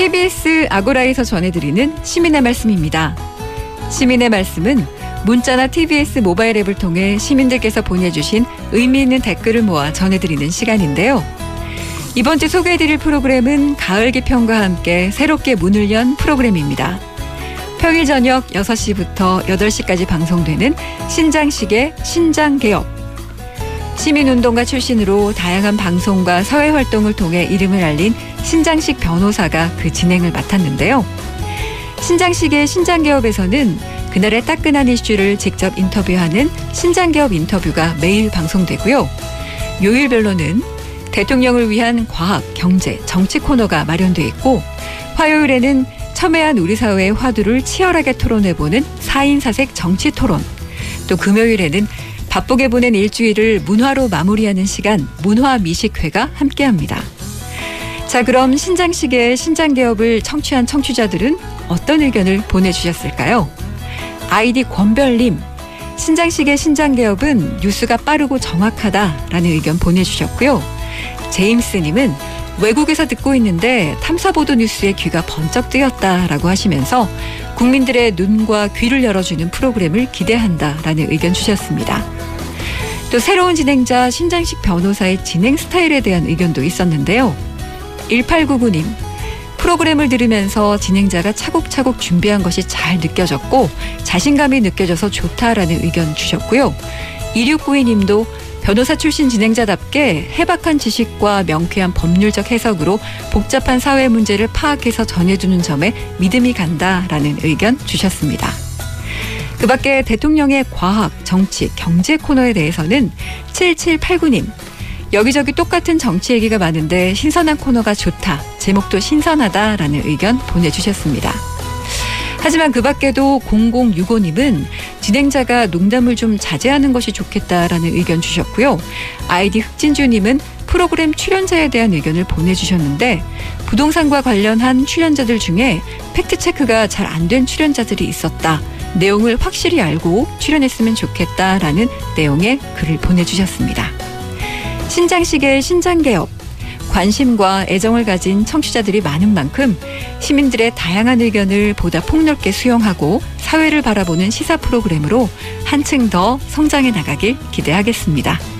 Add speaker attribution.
Speaker 1: TBS 아고라에서 전해드리는 시민의 말씀입니다. 시민의 말씀은 문자나 TBS 모바일 앱을 통해 시민들께서 보내주신 의미 있는 댓글을 모아 전해드리는 시간인데요. 이번 주 소개해드릴 프로그램은 가을 개편과 함께 새롭게 문을 연 프로그램입니다. 평일 저녁 6시부터 8시까지 방송되는 신장식의 신장개업. 시민운동가 출신으로 다양한 방송과 사회 활동을 통해 이름을 알린 신장식 변호사가 그 진행을 맡았는데요. 신장식의 신장개업에서는 그날의 따끈한 이슈를 직접 인터뷰하는 신장개업 인터뷰가 매일 방송되고요. 요일별로는 대통령을 위한 과학, 경제, 정치 코너가 마련돼 있고 화요일에는 첨예한 우리 사회의 화두를 치열하게 토론해보는 4인 사색 정치 토론 또 금요일에는 바쁘게 보낸 일주일을 문화로 마무리하는 시간 문화 미식회가 함께합니다. 자 그럼 신장식의 신장 개업을 청취한 청취자들은 어떤 의견을 보내주셨을까요? 아이디 권별님 신장식의 신장 개업은 뉴스가 빠르고 정확하다라는 의견 보내주셨고요. 제임스님은 외국에서 듣고 있는데 탐사보도 뉴스에 귀가 번쩍 뜨였다라고 하시면서 국민들의 눈과 귀를 열어주는 프로그램을 기대한다라는 의견 주셨습니다. 또 새로운 진행자 신장식 변호사의 진행 스타일에 대한 의견도 있었는데요. 1899님, 프로그램을 들으면서 진행자가 차곡차곡 준비한 것이 잘 느껴졌고 자신감이 느껴져서 좋다라는 의견 주셨고요. 2692님도 변호사 출신 진행자답게 해박한 지식과 명쾌한 법률적 해석으로 복잡한 사회 문제를 파악해서 전해주는 점에 믿음이 간다라는 의견 주셨습니다. 그 밖에 대통령의 과학, 정치, 경제 코너에 대해서는 7789님, 여기저기 똑같은 정치 얘기가 많은데 신선한 코너가 좋다. 제목도 신선하다라는 의견 보내주셨습니다. 하지만 그 밖에도 0065님은 진행자가 농담을 좀 자제하는 것이 좋겠다라는 의견 주셨고요. 아이디 흑진주님은 프로그램 출연자에 대한 의견을 보내주셨는데 부동산과 관련한 출연자들 중에 팩트체크가 잘 안 된 출연자들이 있었다. 내용을 확실히 알고 출연했으면 좋겠다라는 내용의 글을 보내주셨습니다. 신장식의 신장개업 관심과 애정을 가진 청취자들이 많은 만큼 시민들의 다양한 의견을 보다 폭넓게 수용하고 사회를 바라보는 시사 프로그램으로 한층 더 성장해 나가길 기대하겠습니다.